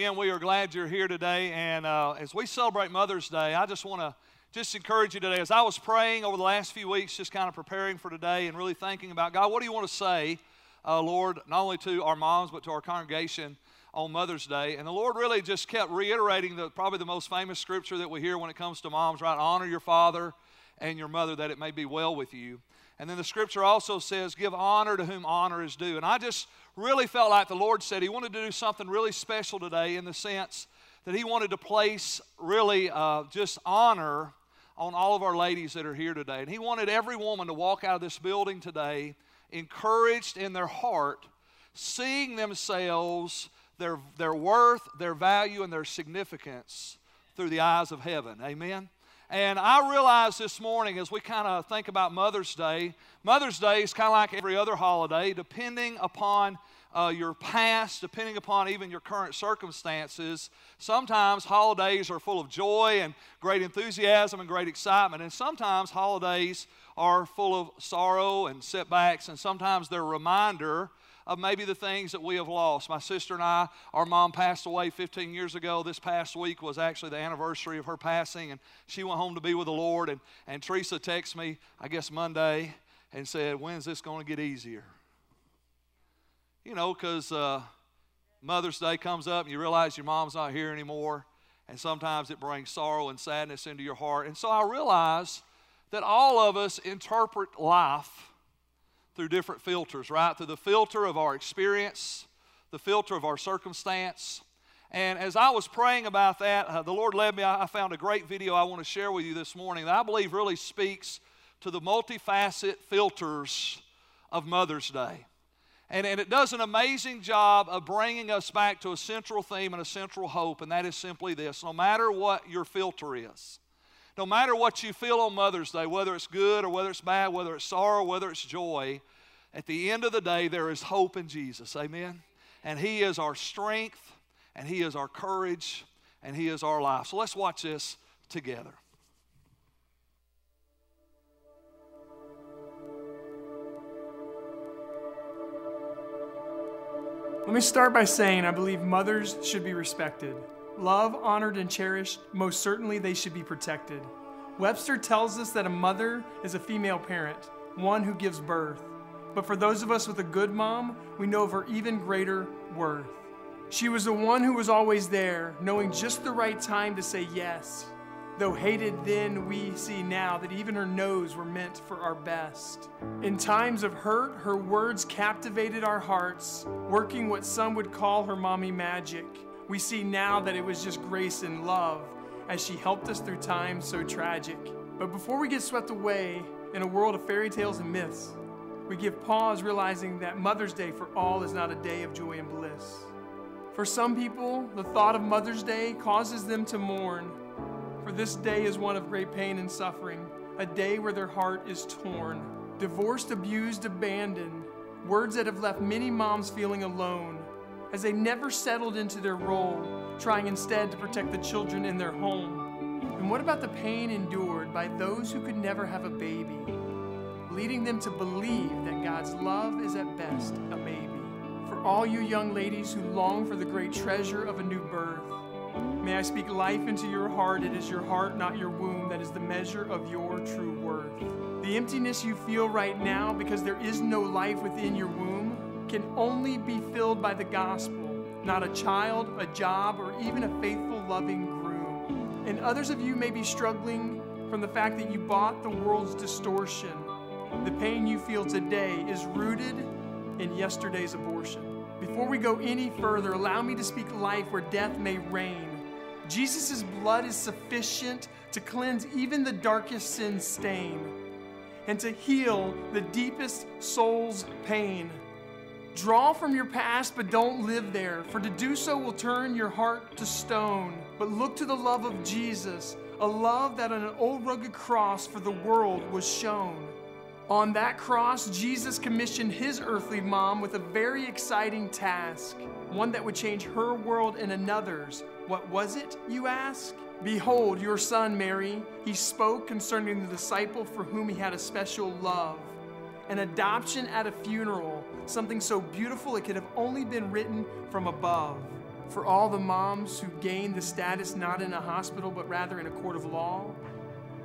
Again, we are glad you're here today. And uh, as we celebrate Mother's Day, I just want to just encourage you today. As I was praying over the last few weeks, just kind of preparing for today and really thinking about God, what do you want to say, uh, Lord, not only to our moms, but to our congregation on Mother's Day? And the Lord really just kept reiterating the, probably the most famous scripture that we hear when it comes to moms, right? Honor your father and your mother that it may be well with you. And then the scripture also says, Give honor to whom honor is due. And I just really felt like the Lord said He wanted to do something really special today in the sense that He wanted to place really uh, just honor on all of our ladies that are here today. And He wanted every woman to walk out of this building today encouraged in their heart, seeing themselves, their, their worth, their value, and their significance through the eyes of heaven. Amen. And I realized this morning as we kind of think about Mother's Day, Mother's Day is kind of like every other holiday, depending upon uh, your past, depending upon even your current circumstances. Sometimes holidays are full of joy and great enthusiasm and great excitement, and sometimes holidays are full of sorrow and setbacks, and sometimes they're a reminder of maybe the things that we have lost. My sister and I, our mom passed away 15 years ago. This past week was actually the anniversary of her passing, and she went home to be with the Lord. And, and Teresa texted me, I guess Monday, and said, When's this going to get easier? You know, because uh, Mother's Day comes up and you realize your mom's not here anymore, and sometimes it brings sorrow and sadness into your heart. And so I realize that all of us interpret life through different filters, right? Through the filter of our experience, the filter of our circumstance. And as I was praying about that, uh, the Lord led me. I, I found a great video I want to share with you this morning that I believe really speaks to the multifaceted filters of Mother's Day. And, and it does an amazing job of bringing us back to a central theme and a central hope, and that is simply this no matter what your filter is, no matter what you feel on Mother's Day, whether it's good or whether it's bad, whether it's sorrow, whether it's joy, at the end of the day, there is hope in Jesus. Amen? And He is our strength, and He is our courage, and He is our life. So let's watch this together. Let me start by saying I believe mothers should be respected. Loved, honored, and cherished, most certainly they should be protected. Webster tells us that a mother is a female parent, one who gives birth. But for those of us with a good mom, we know of her even greater worth. She was the one who was always there, knowing just the right time to say yes. Though hated then, we see now that even her no's were meant for our best. In times of hurt, her words captivated our hearts, working what some would call her mommy magic. We see now that it was just grace and love as she helped us through times so tragic. But before we get swept away in a world of fairy tales and myths, we give pause realizing that Mother's Day for all is not a day of joy and bliss. For some people, the thought of Mother's Day causes them to mourn for this day is one of great pain and suffering, a day where their heart is torn. Divorced, abused, abandoned, words that have left many moms feeling alone as they never settled into their role, trying instead to protect the children in their home. And what about the pain endured by those who could never have a baby, leading them to believe that God's love is at best a baby? For all you young ladies who long for the great treasure of a new birth, May I speak life into your heart. It is your heart, not your womb, that is the measure of your true worth. The emptiness you feel right now because there is no life within your womb can only be filled by the gospel, not a child, a job, or even a faithful, loving groom. And others of you may be struggling from the fact that you bought the world's distortion. The pain you feel today is rooted in yesterday's abortion. Before we go any further, allow me to speak life where death may reign Jesus' blood is sufficient to cleanse even the darkest sin stain and to heal the deepest soul's pain. Draw from your past, but don't live there, for to do so will turn your heart to stone. But look to the love of Jesus, a love that on an old rugged cross for the world was shown. On that cross, Jesus commissioned his earthly mom with a very exciting task, one that would change her world and another's, what was it, you ask? Behold, your son, Mary. He spoke concerning the disciple for whom he had a special love. An adoption at a funeral, something so beautiful it could have only been written from above. For all the moms who gained the status not in a hospital but rather in a court of law,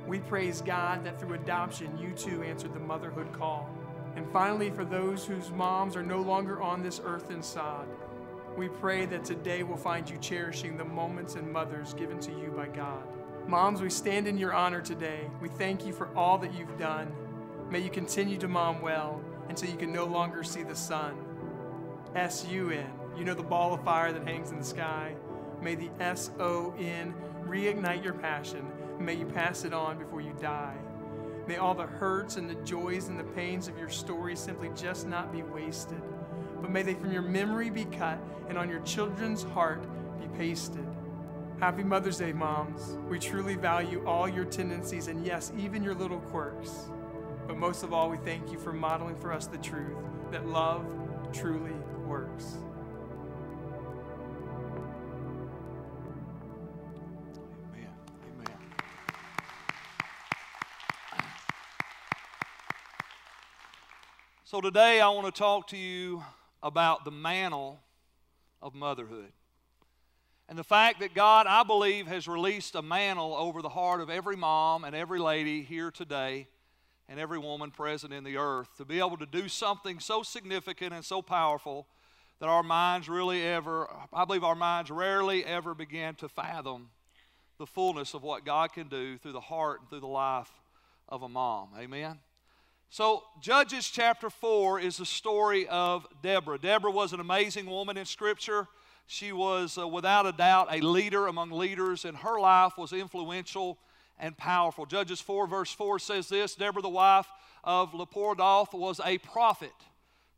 we praise God that through adoption you too answered the motherhood call. And finally, for those whose moms are no longer on this earth and sod, we pray that today will find you cherishing the moments and mothers given to you by God. Moms, we stand in your honor today. We thank you for all that you've done. May you continue to mom well until you can no longer see the sun. S U N. You know the ball of fire that hangs in the sky. May the S O N reignite your passion. May you pass it on before you die. May all the hurts and the joys and the pains of your story simply just not be wasted, but may they from your memory be cut and on your children's heart be pasted. Happy Mother's Day, moms. We truly value all your tendencies and, yes, even your little quirks. But most of all, we thank you for modeling for us the truth that love truly works. Amen. Amen. So today I want to talk to you about the mantle of motherhood. And the fact that God, I believe, has released a mantle over the heart of every mom and every lady here today and every woman present in the earth to be able to do something so significant and so powerful that our minds really ever, I believe our minds rarely ever begin to fathom the fullness of what God can do through the heart and through the life of a mom. Amen? So, Judges chapter 4 is the story of Deborah. Deborah was an amazing woman in Scripture. She was, uh, without a doubt, a leader among leaders, and her life was influential and powerful. Judges 4, verse 4 says this Deborah, the wife of Lapidoth, was a prophet.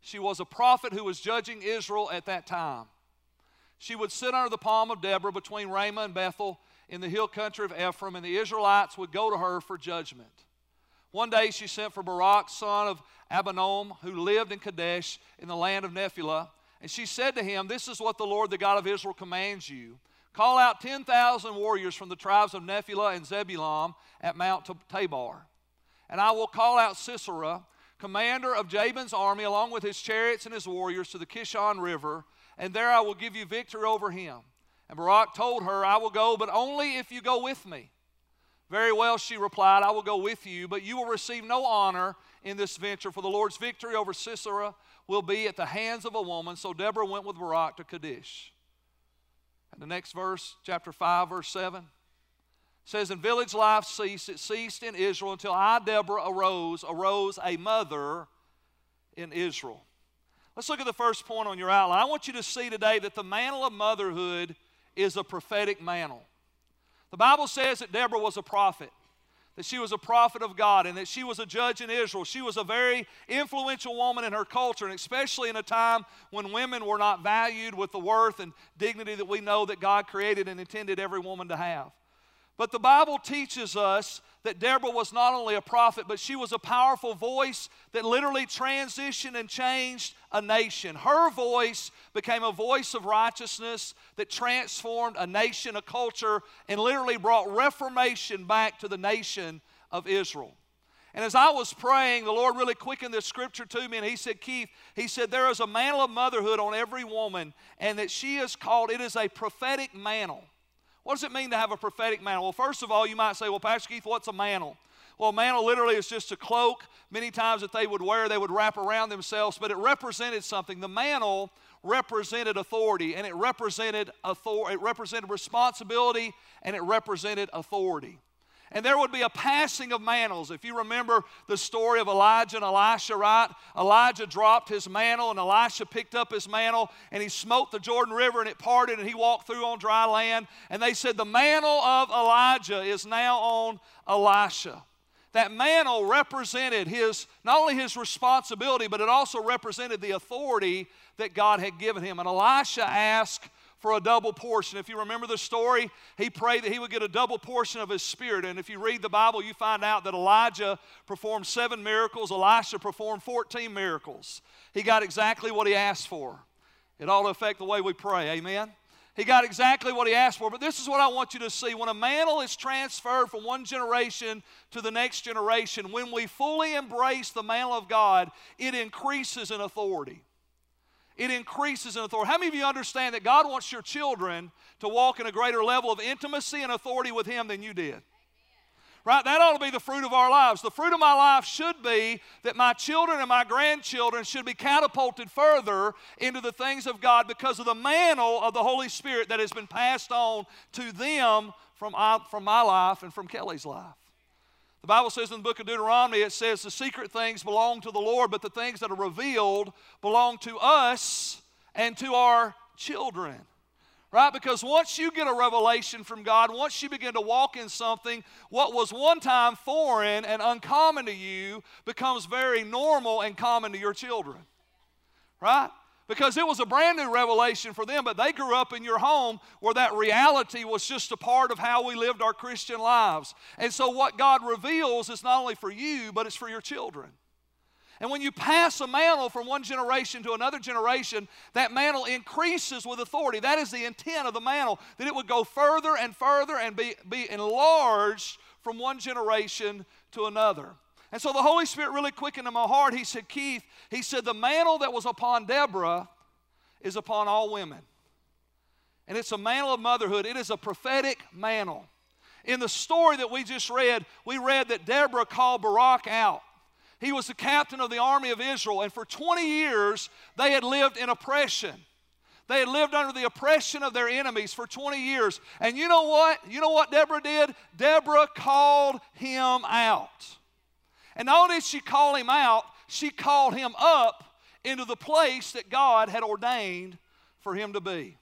She was a prophet who was judging Israel at that time. She would sit under the palm of Deborah between Ramah and Bethel in the hill country of Ephraim, and the Israelites would go to her for judgment. One day she sent for Barak, son of Abinoam, who lived in Kadesh in the land of Naphtali, and she said to him, This is what the Lord, the God of Israel, commands you. Call out 10,000 warriors from the tribes of Naphtali and Zebulun at Mount Tabor. And I will call out Sisera, commander of Jabin's army, along with his chariots and his warriors, to the Kishon River, and there I will give you victory over him. And Barak told her, I will go, but only if you go with me. Very well, she replied, I will go with you, but you will receive no honor in this venture, for the Lord's victory over Sisera will be at the hands of a woman. So Deborah went with Barak to Kadesh. And the next verse, chapter 5, verse 7, says, And village life ceased. It ceased in Israel until I, Deborah, arose, arose a mother in Israel. Let's look at the first point on your outline. I want you to see today that the mantle of motherhood is a prophetic mantle. The Bible says that Deborah was a prophet, that she was a prophet of God, and that she was a judge in Israel. She was a very influential woman in her culture, and especially in a time when women were not valued with the worth and dignity that we know that God created and intended every woman to have. But the Bible teaches us that Deborah was not only a prophet, but she was a powerful voice that literally transitioned and changed a nation. Her voice became a voice of righteousness that transformed a nation, a culture, and literally brought reformation back to the nation of Israel. And as I was praying, the Lord really quickened this scripture to me, and He said, Keith, He said, there is a mantle of motherhood on every woman, and that she is called, it is a prophetic mantle. What does it mean to have a prophetic mantle? Well, first of all, you might say, well, Pastor Keith, what's a mantle? Well, a mantle literally is just a cloak, many times that they would wear, they would wrap around themselves, but it represented something. The mantle represented authority, and it represented author- it represented responsibility, and it represented authority. And there would be a passing of mantles. If you remember the story of Elijah and Elisha, right? Elijah dropped his mantle, and Elisha picked up his mantle, and he smote the Jordan River, and it parted, and he walked through on dry land. And they said, The mantle of Elijah is now on Elisha. That mantle represented his, not only his responsibility, but it also represented the authority that God had given him. And Elisha asked, for a double portion. If you remember the story, he prayed that he would get a double portion of his spirit. And if you read the Bible, you find out that Elijah performed seven miracles, Elisha performed 14 miracles. He got exactly what he asked for. It ought to affect the way we pray. Amen. He got exactly what he asked for. But this is what I want you to see. When a mantle is transferred from one generation to the next generation, when we fully embrace the mantle of God, it increases in authority it increases in authority. How many of you understand that God wants your children to walk in a greater level of intimacy and authority with Him than you did? Right? That ought to be the fruit of our lives. The fruit of my life should be that my children and my grandchildren should be catapulted further into the things of God because of the mantle of the Holy Spirit that has been passed on to them from, from my life and from Kelly's life. The Bible says in the book of Deuteronomy, it says the secret things belong to the Lord, but the things that are revealed belong to us and to our children. Right? Because once you get a revelation from God, once you begin to walk in something, what was one time foreign and uncommon to you becomes very normal and common to your children. Right? Because it was a brand new revelation for them, but they grew up in your home where that reality was just a part of how we lived our Christian lives. And so, what God reveals is not only for you, but it's for your children. And when you pass a mantle from one generation to another generation, that mantle increases with authority. That is the intent of the mantle, that it would go further and further and be, be enlarged from one generation to another. And so the Holy Spirit really quickened in my heart. He said, Keith, he said, the mantle that was upon Deborah is upon all women. And it's a mantle of motherhood, it is a prophetic mantle. In the story that we just read, we read that Deborah called Barak out. He was the captain of the army of Israel, and for 20 years they had lived in oppression. They had lived under the oppression of their enemies for 20 years. And you know what? You know what Deborah did? Deborah called him out. And not only did she call him out, she called him up into the place that God had ordained for him to be.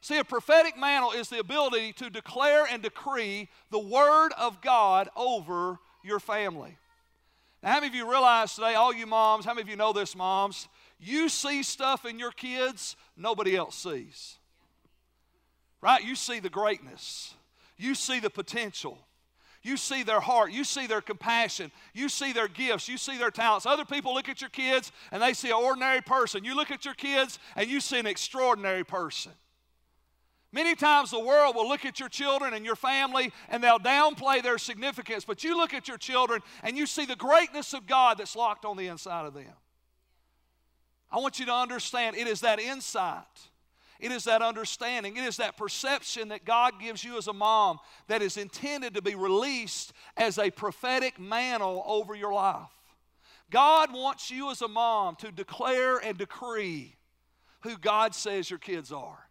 See, a prophetic mantle is the ability to declare and decree the word of God over your family. Now, how many of you realize today, all you moms, how many of you know this, moms? You see stuff in your kids nobody else sees. Right? You see the greatness, you see the potential. You see their heart. You see their compassion. You see their gifts. You see their talents. Other people look at your kids and they see an ordinary person. You look at your kids and you see an extraordinary person. Many times the world will look at your children and your family and they'll downplay their significance, but you look at your children and you see the greatness of God that's locked on the inside of them. I want you to understand it is that insight it is that understanding, it is that perception that God gives you as a mom that is intended to be released as a prophetic mantle over your life. God wants you as a mom to declare and decree who God says your kids are,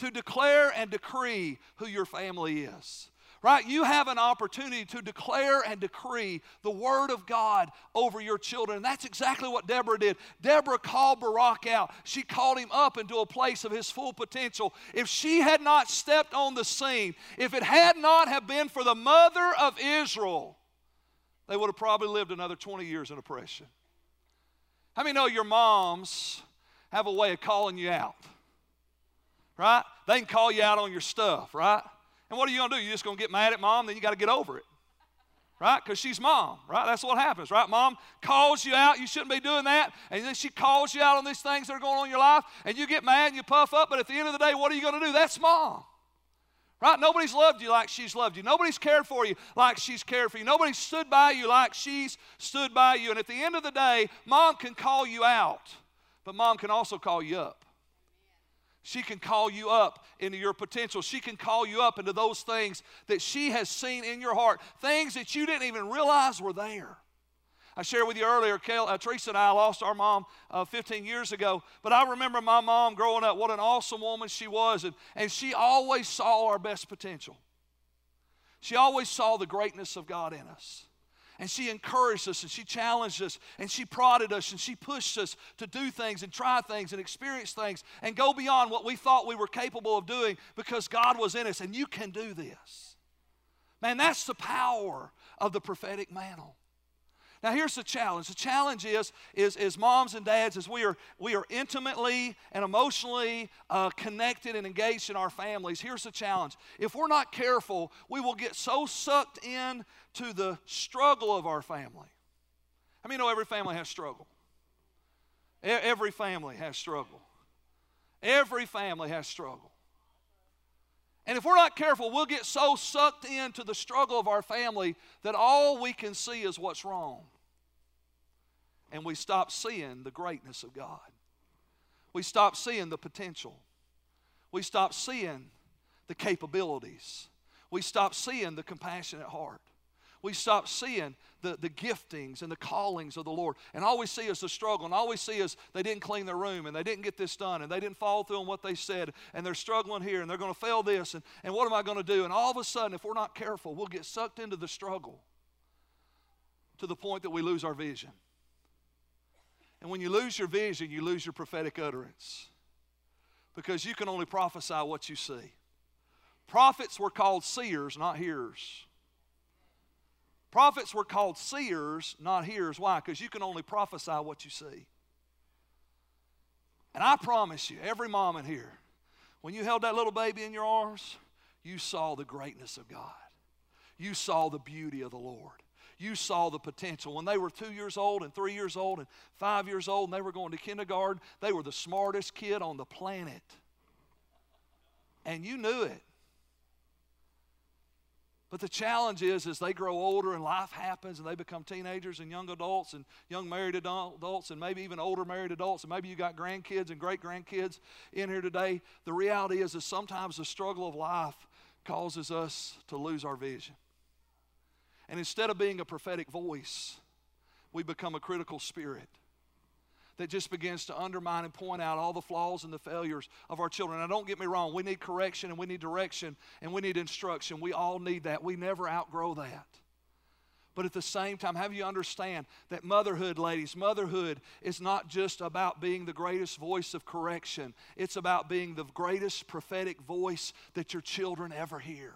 to declare and decree who your family is right? You have an opportunity to declare and decree the word of God over your children. And that's exactly what Deborah did. Deborah called Barak out, she called him up into a place of his full potential. If she had not stepped on the scene, if it had not have been for the mother of Israel, they would have probably lived another 20 years in oppression. How many know your moms have a way of calling you out? Right? They can call you out on your stuff, right? And what are you going to do? You're just going to get mad at mom, then you got to get over it. Right? Because she's mom, right? That's what happens, right? Mom calls you out, you shouldn't be doing that. And then she calls you out on these things that are going on in your life, and you get mad and you puff up, but at the end of the day, what are you going to do? That's mom. Right? Nobody's loved you like she's loved you. Nobody's cared for you like she's cared for you. Nobody's stood by you like she's stood by you. And at the end of the day, mom can call you out, but mom can also call you up. She can call you up into your potential. She can call you up into those things that she has seen in your heart, things that you didn't even realize were there. I shared with you earlier, Kel, uh, Teresa and I lost our mom uh, 15 years ago, but I remember my mom growing up, what an awesome woman she was, and, and she always saw our best potential. She always saw the greatness of God in us and she encouraged us and she challenged us and she prodded us and she pushed us to do things and try things and experience things and go beyond what we thought we were capable of doing because God was in us and you can do this. Man, that's the power of the prophetic mantle. Now here's the challenge. The challenge is, is, is moms and dads, as we are, we are intimately and emotionally uh, connected and engaged in our families. Here's the challenge. If we're not careful, we will get so sucked in to the struggle of our family. I mean, you know every family has struggle. Every family has struggle. Every family has struggle. And if we're not careful, we'll get so sucked into the struggle of our family that all we can see is what's wrong. And we stop seeing the greatness of God. We stop seeing the potential. We stop seeing the capabilities. We stop seeing the compassionate heart. We stop seeing the, the giftings and the callings of the Lord. And all we see is the struggle. And all we see is they didn't clean their room and they didn't get this done and they didn't follow through on what they said and they're struggling here and they're going to fail this and, and what am I going to do? And all of a sudden, if we're not careful, we'll get sucked into the struggle to the point that we lose our vision. And when you lose your vision, you lose your prophetic utterance because you can only prophesy what you see. Prophets were called seers, not hearers. Prophets were called seers, not hearers. Why? Because you can only prophesy what you see. And I promise you, every mom in here, when you held that little baby in your arms, you saw the greatness of God. You saw the beauty of the Lord. You saw the potential. When they were two years old and three years old and five years old and they were going to kindergarten, they were the smartest kid on the planet. And you knew it. But the challenge is, as they grow older and life happens and they become teenagers and young adults and young married adults and maybe even older married adults and maybe you got grandkids and great grandkids in here today, the reality is that sometimes the struggle of life causes us to lose our vision. And instead of being a prophetic voice, we become a critical spirit that just begins to undermine and point out all the flaws and the failures of our children. Now, don't get me wrong, we need correction and we need direction and we need instruction. We all need that. We never outgrow that. But at the same time, have you understand that motherhood, ladies, motherhood is not just about being the greatest voice of correction, it's about being the greatest prophetic voice that your children ever hear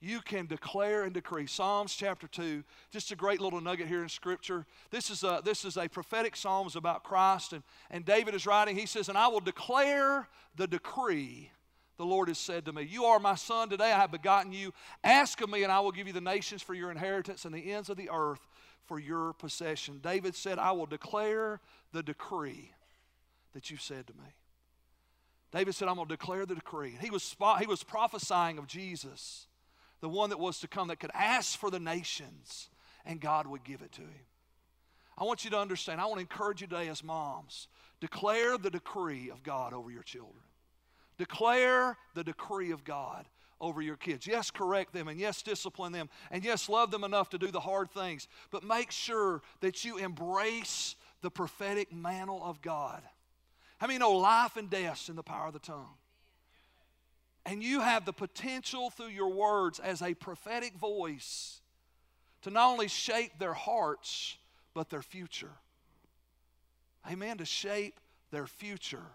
you can declare and decree. Psalms chapter 2, just a great little nugget here in Scripture. This is a, this is a prophetic psalm about Christ, and, and David is writing, he says, And I will declare the decree the Lord has said to me. You are my son, today I have begotten you. Ask of me, and I will give you the nations for your inheritance and the ends of the earth for your possession. David said, I will declare the decree that you said to me. David said, I'm going to declare the decree. He was, he was prophesying of Jesus the one that was to come that could ask for the nations and God would give it to him. I want you to understand, I want to encourage you today as moms declare the decree of God over your children. Declare the decree of God over your kids. Yes, correct them, and yes, discipline them, and yes, love them enough to do the hard things, but make sure that you embrace the prophetic mantle of God. How many know life and death's in the power of the tongue? And you have the potential through your words as a prophetic voice to not only shape their hearts, but their future. Amen. To shape their future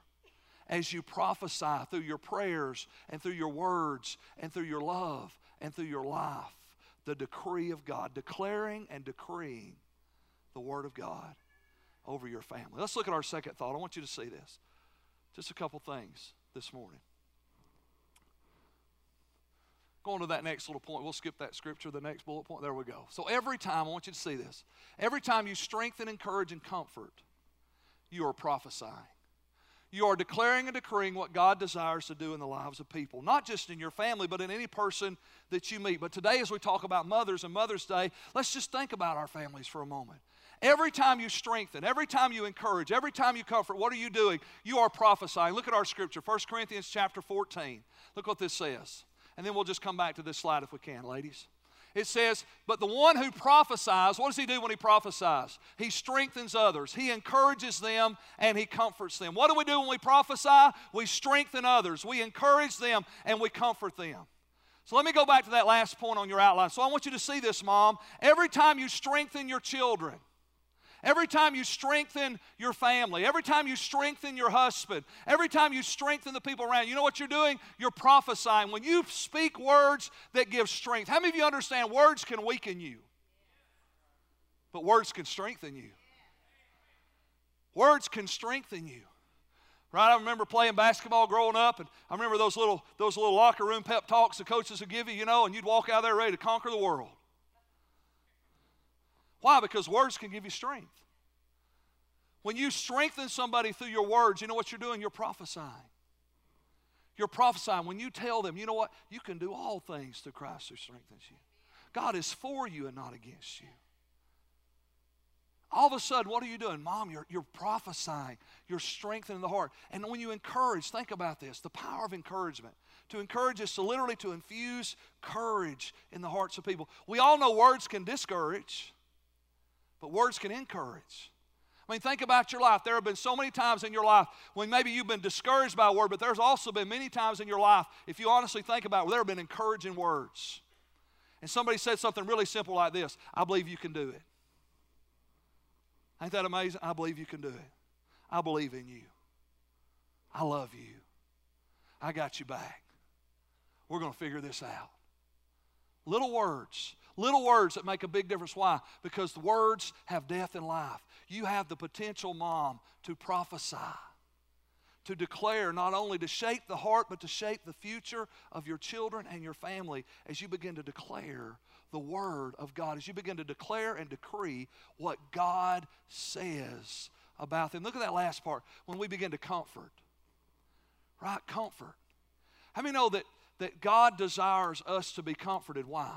as you prophesy through your prayers and through your words and through your love and through your life. The decree of God, declaring and decreeing the Word of God over your family. Let's look at our second thought. I want you to see this. Just a couple things this morning. Going to that next little point, we'll skip that scripture, the next bullet point. There we go. So every time, I want you to see this. Every time you strengthen, encourage, and comfort, you are prophesying. You are declaring and decreeing what God desires to do in the lives of people, not just in your family, but in any person that you meet. But today, as we talk about mothers and Mother's Day, let's just think about our families for a moment. Every time you strengthen, every time you encourage, every time you comfort, what are you doing? You are prophesying. Look at our scripture, 1 Corinthians chapter 14. Look what this says. And then we'll just come back to this slide if we can, ladies. It says, But the one who prophesies, what does he do when he prophesies? He strengthens others, he encourages them, and he comforts them. What do we do when we prophesy? We strengthen others, we encourage them, and we comfort them. So let me go back to that last point on your outline. So I want you to see this, Mom. Every time you strengthen your children, Every time you strengthen your family, every time you strengthen your husband, every time you strengthen the people around, you know what you're doing? You're prophesying. When you speak words that give strength, how many of you understand words can weaken you? But words can strengthen you. Words can strengthen you. Right? I remember playing basketball growing up, and I remember those little, those little locker room pep talks the coaches would give you, you know, and you'd walk out there ready to conquer the world. Why? Because words can give you strength. When you strengthen somebody through your words, you know what you're doing? You're prophesying. You're prophesying. When you tell them, you know what? You can do all things through Christ who strengthens you. God is for you and not against you. all of a sudden, what are you doing? Mom, you're, you're prophesying, you're strengthening the heart. And when you encourage, think about this the power of encouragement. To encourage is to literally to infuse courage in the hearts of people. We all know words can discourage, but words can encourage. I mean, think about your life. There have been so many times in your life when maybe you've been discouraged by a word, but there's also been many times in your life, if you honestly think about it, there have been encouraging words. And somebody said something really simple like this I believe you can do it. Ain't that amazing? I believe you can do it. I believe in you. I love you. I got you back. We're going to figure this out. Little words, little words that make a big difference. Why? Because the words have death and life. You have the potential, mom, to prophesy, to declare, not only to shape the heart, but to shape the future of your children and your family as you begin to declare the Word of God, as you begin to declare and decree what God says about them. Look at that last part when we begin to comfort. Right? Comfort. How many know that, that God desires us to be comforted? Why?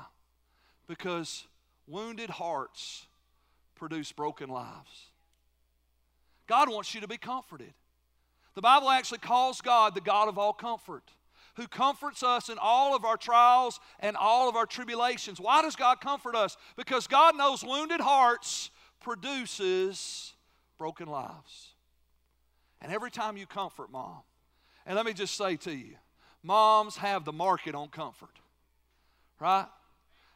Because wounded hearts produce broken lives. God wants you to be comforted. The Bible actually calls God the God of all comfort who comforts us in all of our trials and all of our tribulations. Why does God comfort us? Because God knows wounded hearts produces broken lives. And every time you comfort mom, and let me just say to you, moms have the market on comfort, right?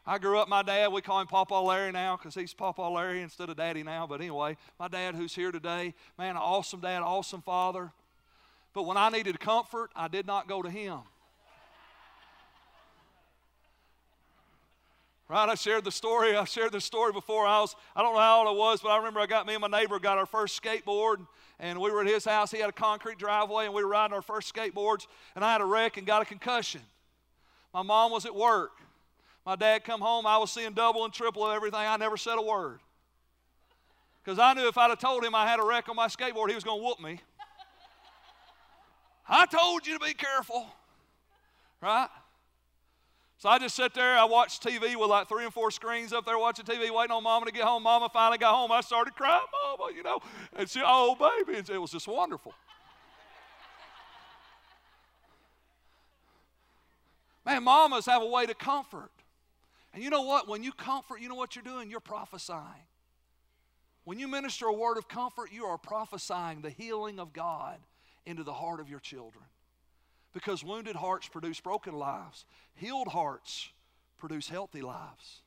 I grew up, my dad, we call him Papa Larry now because he's Papa Larry instead of Daddy now. But anyway, my dad who's here today, man, awesome dad, awesome father. But when I needed comfort, I did not go to him. Right? I shared the story. I shared the story before. I was, I don't know how old I was, but I remember I got me and my neighbor got our first skateboard, and we were at his house. He had a concrete driveway, and we were riding our first skateboards, and I had a wreck and got a concussion. My mom was at work. My dad come home. I was seeing double and triple of everything. I never said a word. Because I knew if I'd have told him I had a wreck on my skateboard, he was going to whoop me. I told you to be careful. Right? So I just sat there. I watched TV with like three and four screens up there watching TV, waiting on Mama to get home. Mama finally got home. I started crying, Mama, you know. And she, oh, baby. And it was just wonderful. Man, mamas have a way to comfort. And you know what? When you comfort, you know what you're doing? You're prophesying. When you minister a word of comfort, you are prophesying the healing of God into the heart of your children. Because wounded hearts produce broken lives, healed hearts produce healthy lives.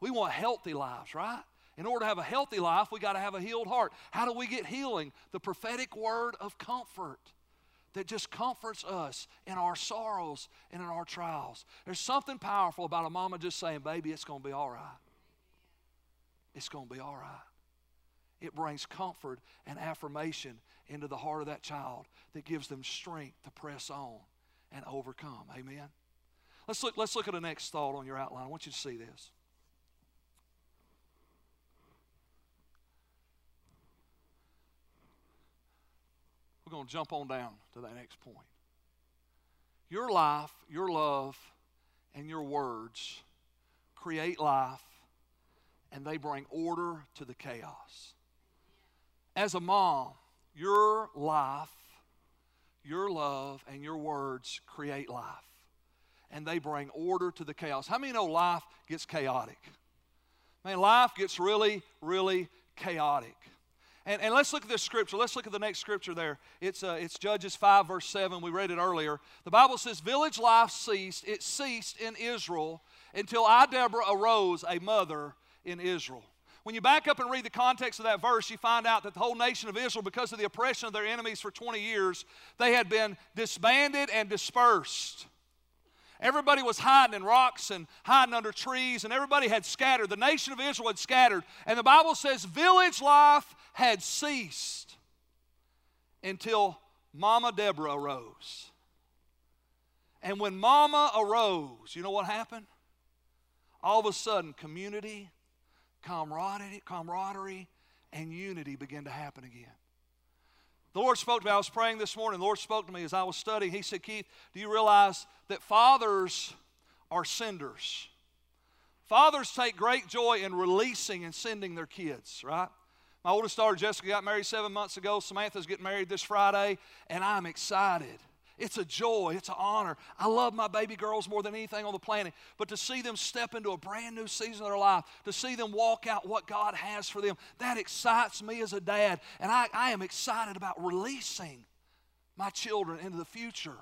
We want healthy lives, right? In order to have a healthy life, we got to have a healed heart. How do we get healing? The prophetic word of comfort that just comforts us in our sorrows and in our trials. There's something powerful about a mama just saying, Baby, it's going to be all right. It's going to be all right. It brings comfort and affirmation into the heart of that child that gives them strength to press on and overcome. Amen. Let's look, let's look at the next thought on your outline. I want you to see this. We're going to jump on down to that next point. Your life, your love, and your words create life and they bring order to the chaos. As a mom, your life, your love, and your words create life. And they bring order to the chaos. How many know life gets chaotic? Man, life gets really, really chaotic. And, and let's look at this scripture. Let's look at the next scripture there. It's, uh, it's Judges 5, verse 7. We read it earlier. The Bible says, Village life ceased. It ceased in Israel until I, Deborah, arose, a mother in Israel. When you back up and read the context of that verse, you find out that the whole nation of Israel, because of the oppression of their enemies for 20 years, they had been disbanded and dispersed. Everybody was hiding in rocks and hiding under trees, and everybody had scattered. The nation of Israel had scattered. And the Bible says village life had ceased until Mama Deborah arose. And when Mama arose, you know what happened? All of a sudden, community camaraderie, camaraderie and unity began to happen again. The Lord spoke to me. I was praying this morning. The Lord spoke to me as I was studying. He said, Keith, do you realize that fathers are senders? Fathers take great joy in releasing and sending their kids, right? My oldest daughter, Jessica, got married seven months ago. Samantha's getting married this Friday, and I'm excited. It's a joy, it's an honor. I love my baby girls more than anything on the planet. But to see them step into a brand new season of their life, to see them walk out what God has for them, that excites me as a dad. And I, I am excited about releasing my children into the future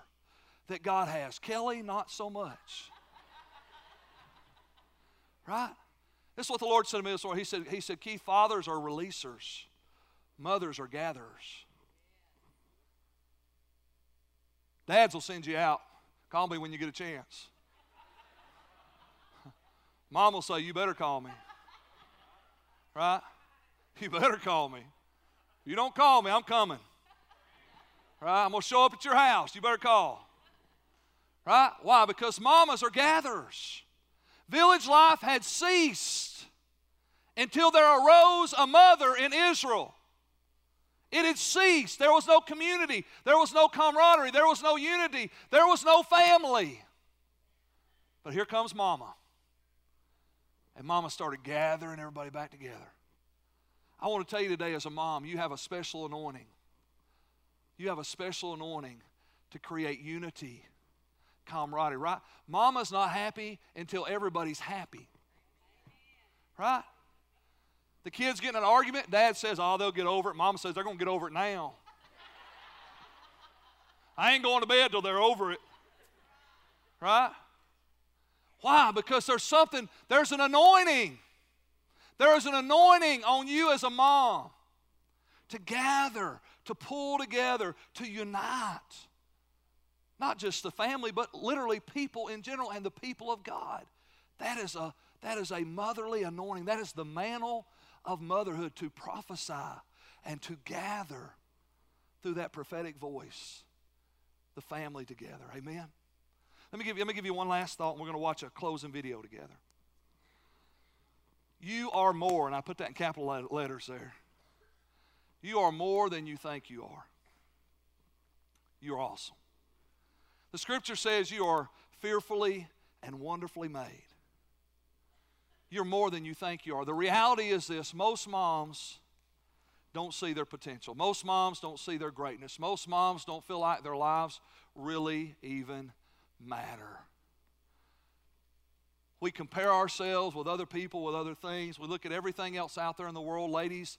that God has. Kelly, not so much. Right? This is what the Lord said to me this morning. He said, he said, Keith, fathers are releasers, mothers are gatherers. Dads will send you out. Call me when you get a chance. Mom will say, You better call me. Right? You better call me. If you don't call me, I'm coming. Right? I'm going to show up at your house. You better call. Right? Why? Because mamas are gatherers. Village life had ceased until there arose a mother in Israel. It had ceased. There was no community. There was no camaraderie. There was no unity. There was no family. But here comes Mama. And Mama started gathering everybody back together. I want to tell you today, as a mom, you have a special anointing. You have a special anointing to create unity, camaraderie, right? Mama's not happy until everybody's happy. Right? The kids get in an argument, dad says, Oh, they'll get over it. Mama says, They're going to get over it now. I ain't going to bed till they're over it. Right? Why? Because there's something, there's an anointing. There is an anointing on you as a mom to gather, to pull together, to unite. Not just the family, but literally people in general and the people of God. That is a, that is a motherly anointing. That is the mantle of motherhood to prophesy and to gather through that prophetic voice the family together. Amen. Let me give you, let me give you one last thought, and we're going to watch a closing video together. You are more, and I put that in capital letters there. You are more than you think you are. You're awesome. The scripture says you are fearfully and wonderfully made you're more than you think you are. The reality is this most moms don't see their potential. Most moms don't see their greatness. Most moms don't feel like their lives really even matter. We compare ourselves with other people, with other things. We look at everything else out there in the world, ladies,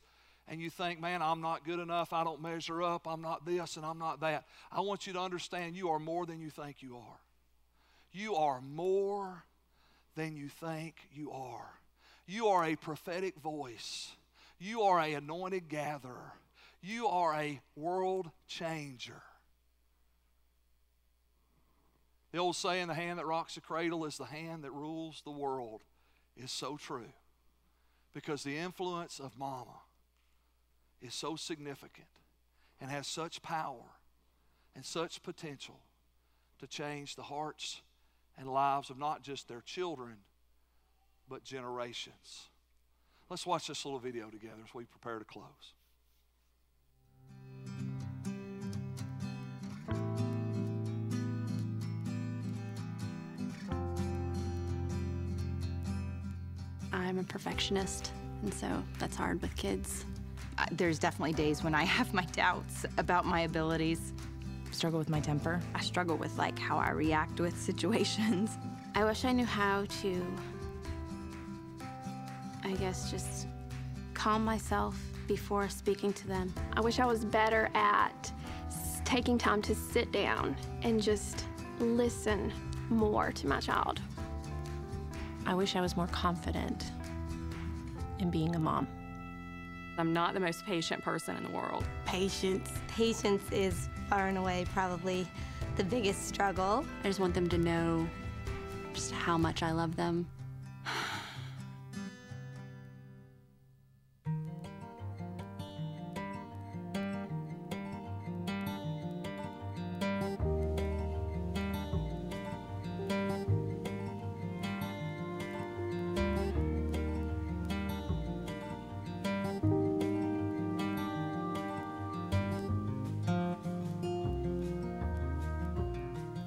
and you think, man, I'm not good enough. I don't measure up. I'm not this and I'm not that. I want you to understand you are more than you think you are. You are more than you think you are. You are a prophetic voice. You are a anointed gatherer. You are a world changer. The old saying, the hand that rocks the cradle is the hand that rules the world, is so true. Because the influence of mama is so significant and has such power and such potential to change the hearts and lives of not just their children, but generations. Let's watch this little video together as we prepare to close. I'm a perfectionist, and so that's hard with kids. There's definitely days when I have my doubts about my abilities struggle with my temper. I struggle with like how I react with situations. I wish I knew how to, I guess, just calm myself before speaking to them. I wish I was better at taking time to sit down and just listen more to my child. I wish I was more confident in being a mom. I'm not the most patient person in the world. Patience. Patience is far and away probably the biggest struggle. I just want them to know just how much I love them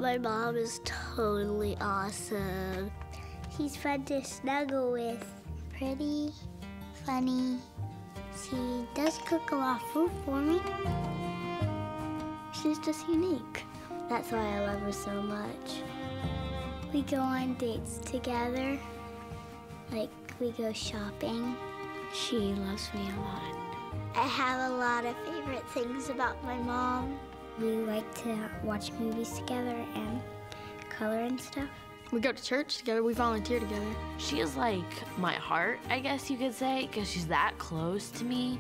My mom is totally awesome. She's fun to snuggle with. Pretty, funny, She does cook a lot of food for me. She's just unique. That's why I love her so much. We go on dates together. Like, we go shopping. She loves me a lot. I have a lot of favorite things about my mom. We like to watch movies together and color and stuff. We go to church together, we volunteer together. She is like my heart, I guess you could say, because she's that close to me.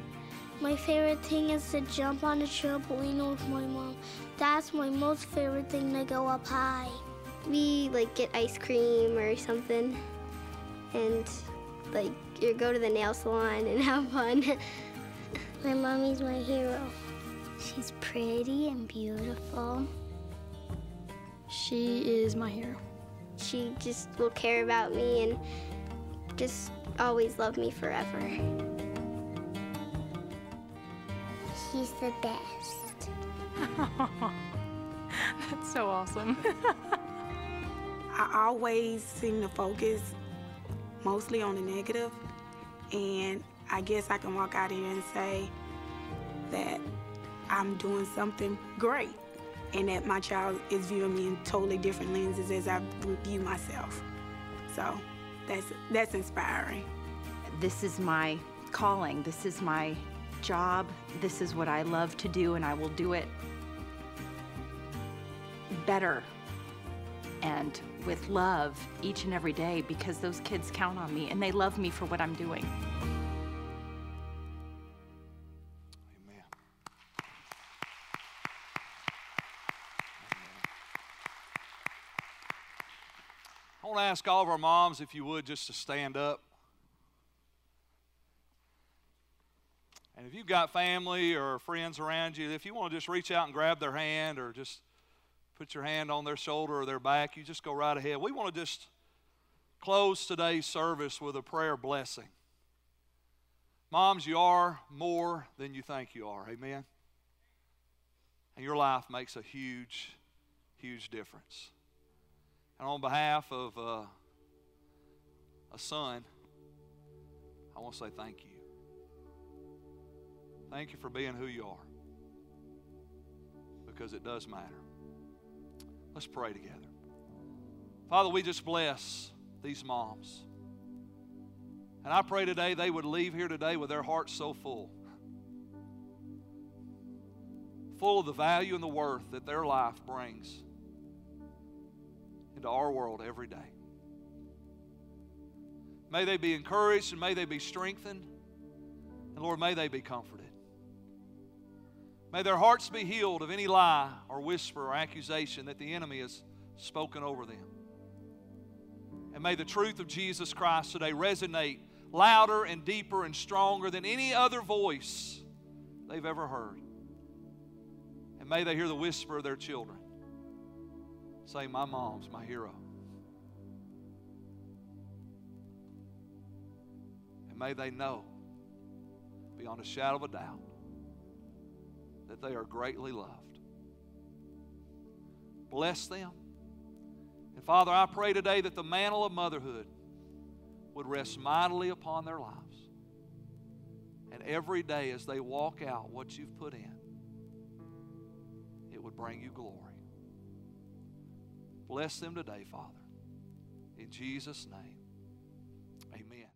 My favorite thing is to jump on a trampoline with my mom. That's my most favorite thing to go up high. We like get ice cream or something and like you go to the nail salon and have fun. my mommy's my hero. She's pretty and beautiful. She is my hero. She just will care about me and just always love me forever. She's the best. That's so awesome. I always seem to focus mostly on the negative, and I guess I can walk out here and say that I'm doing something great and that my child is viewing me in totally different lenses as I view myself. So that's, that's inspiring. This is my calling. This is my job. This is what I love to do, and I will do it better and with love each and every day because those kids count on me and they love me for what I'm doing. I want to ask all of our moms, if you would, just to stand up. And if you've got family or friends around you, if you want to just reach out and grab their hand or just put your hand on their shoulder or their back, you just go right ahead. We want to just close today's service with a prayer blessing. Moms, you are more than you think you are. Amen. And your life makes a huge, huge difference. And on behalf of uh, a son, I want to say thank you. Thank you for being who you are. Because it does matter. Let's pray together. Father, we just bless these moms. And I pray today they would leave here today with their hearts so full. Full of the value and the worth that their life brings into our world every day. May they be encouraged and may they be strengthened. And Lord, may they be comforted. May their hearts be healed of any lie or whisper or accusation that the enemy has spoken over them. And may the truth of Jesus Christ today resonate louder and deeper and stronger than any other voice they've ever heard. And may they hear the whisper of their children say, My mom's my hero. And may they know beyond a shadow of a doubt that they are greatly loved. Bless them. And Father, I pray today that the mantle of motherhood would rest mightily upon their lives. And every day as they walk out what you've put in, it would bring you glory. Bless them today, Father. In Jesus' name, amen.